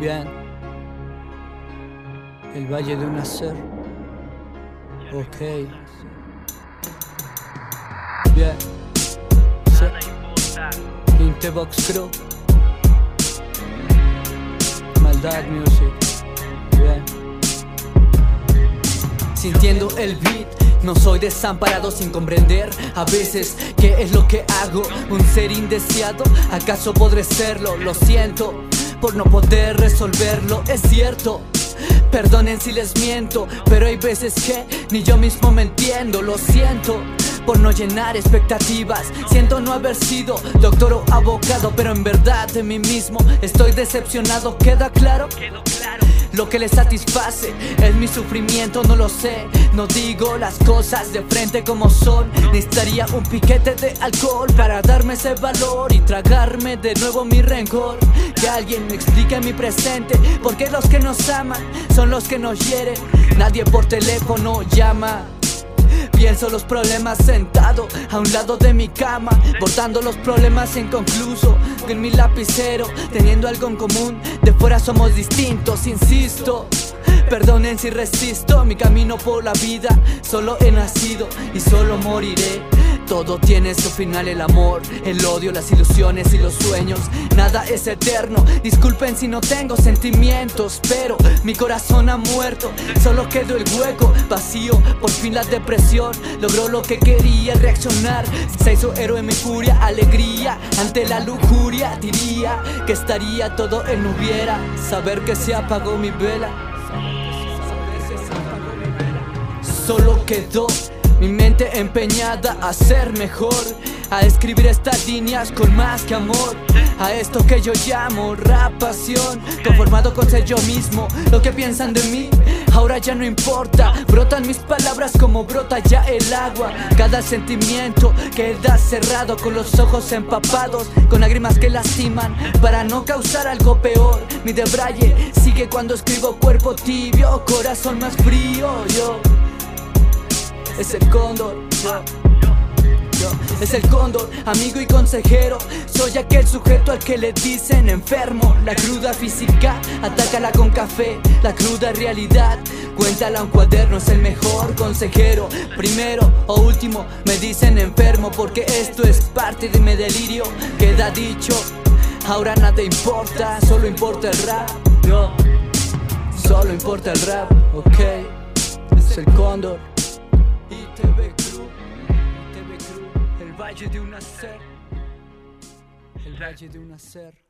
Bien. El Valle de un Nacer. Ok. Bien. Sí. Crew. Maldad Music. Bien. Sintiendo el beat. No soy desamparado sin comprender a veces qué es lo que hago. Un ser indeseado, ¿acaso podré serlo? Lo siento por no poder resolverlo, es cierto. Perdonen si les miento, pero hay veces que ni yo mismo me entiendo, lo siento por no llenar expectativas. Siento no haber sido doctor o abogado, pero en verdad de mí mismo estoy decepcionado. ¿Queda claro? Lo que le satisface es mi sufrimiento, no lo sé. No digo las cosas de frente como son. Necesitaría un piquete de alcohol para darme ese valor y tragarme de nuevo mi rencor. Que alguien me explique mi presente, porque los que nos aman son los que nos hieren. Nadie por teléfono llama. Pienso los problemas sentado a un lado de mi cama, botando los problemas inconcluso en mi lapicero, teniendo algo en común. De fuera somos distintos, insisto. Perdonen si resisto mi camino por la vida. Solo he nacido y solo moriré. Todo tiene su final, el amor, el odio, las ilusiones y los sueños. Nada es eterno. Disculpen si no tengo sentimientos, pero mi corazón ha muerto. Solo quedó el hueco vacío. Por fin la depresión logró lo que quería reaccionar. Se hizo héroe mi furia, alegría ante la lujuria. Diría que estaría todo en hubiera. Saber que se apagó mi vela. Solo quedó mi mente empeñada a ser mejor, a escribir estas líneas con más que amor. A esto que yo llamo rap pasión, conformado con ser yo mismo. Lo que piensan de mí, ahora ya no importa. Brotan mis palabras como brota ya el agua. Cada sentimiento queda cerrado con los ojos empapados, con lágrimas que lastiman para no causar algo peor. Mi debraye sigue cuando escribo cuerpo tibio, corazón más frío. Yo es el cóndor. Es el cóndor, amigo y consejero. Soy aquel sujeto al que le dicen enfermo. La cruda física, atácala con café. La cruda realidad, cuéntala un cuaderno. Es el mejor consejero. Primero o último, me dicen enfermo. Porque esto es parte de mi delirio. Queda dicho, ahora nada importa. Solo importa el rap. Yo, solo importa el rap, ok. Es el cóndor. ITV Crew, ITV Crew, el valle de un nacer, el valle de un nacer.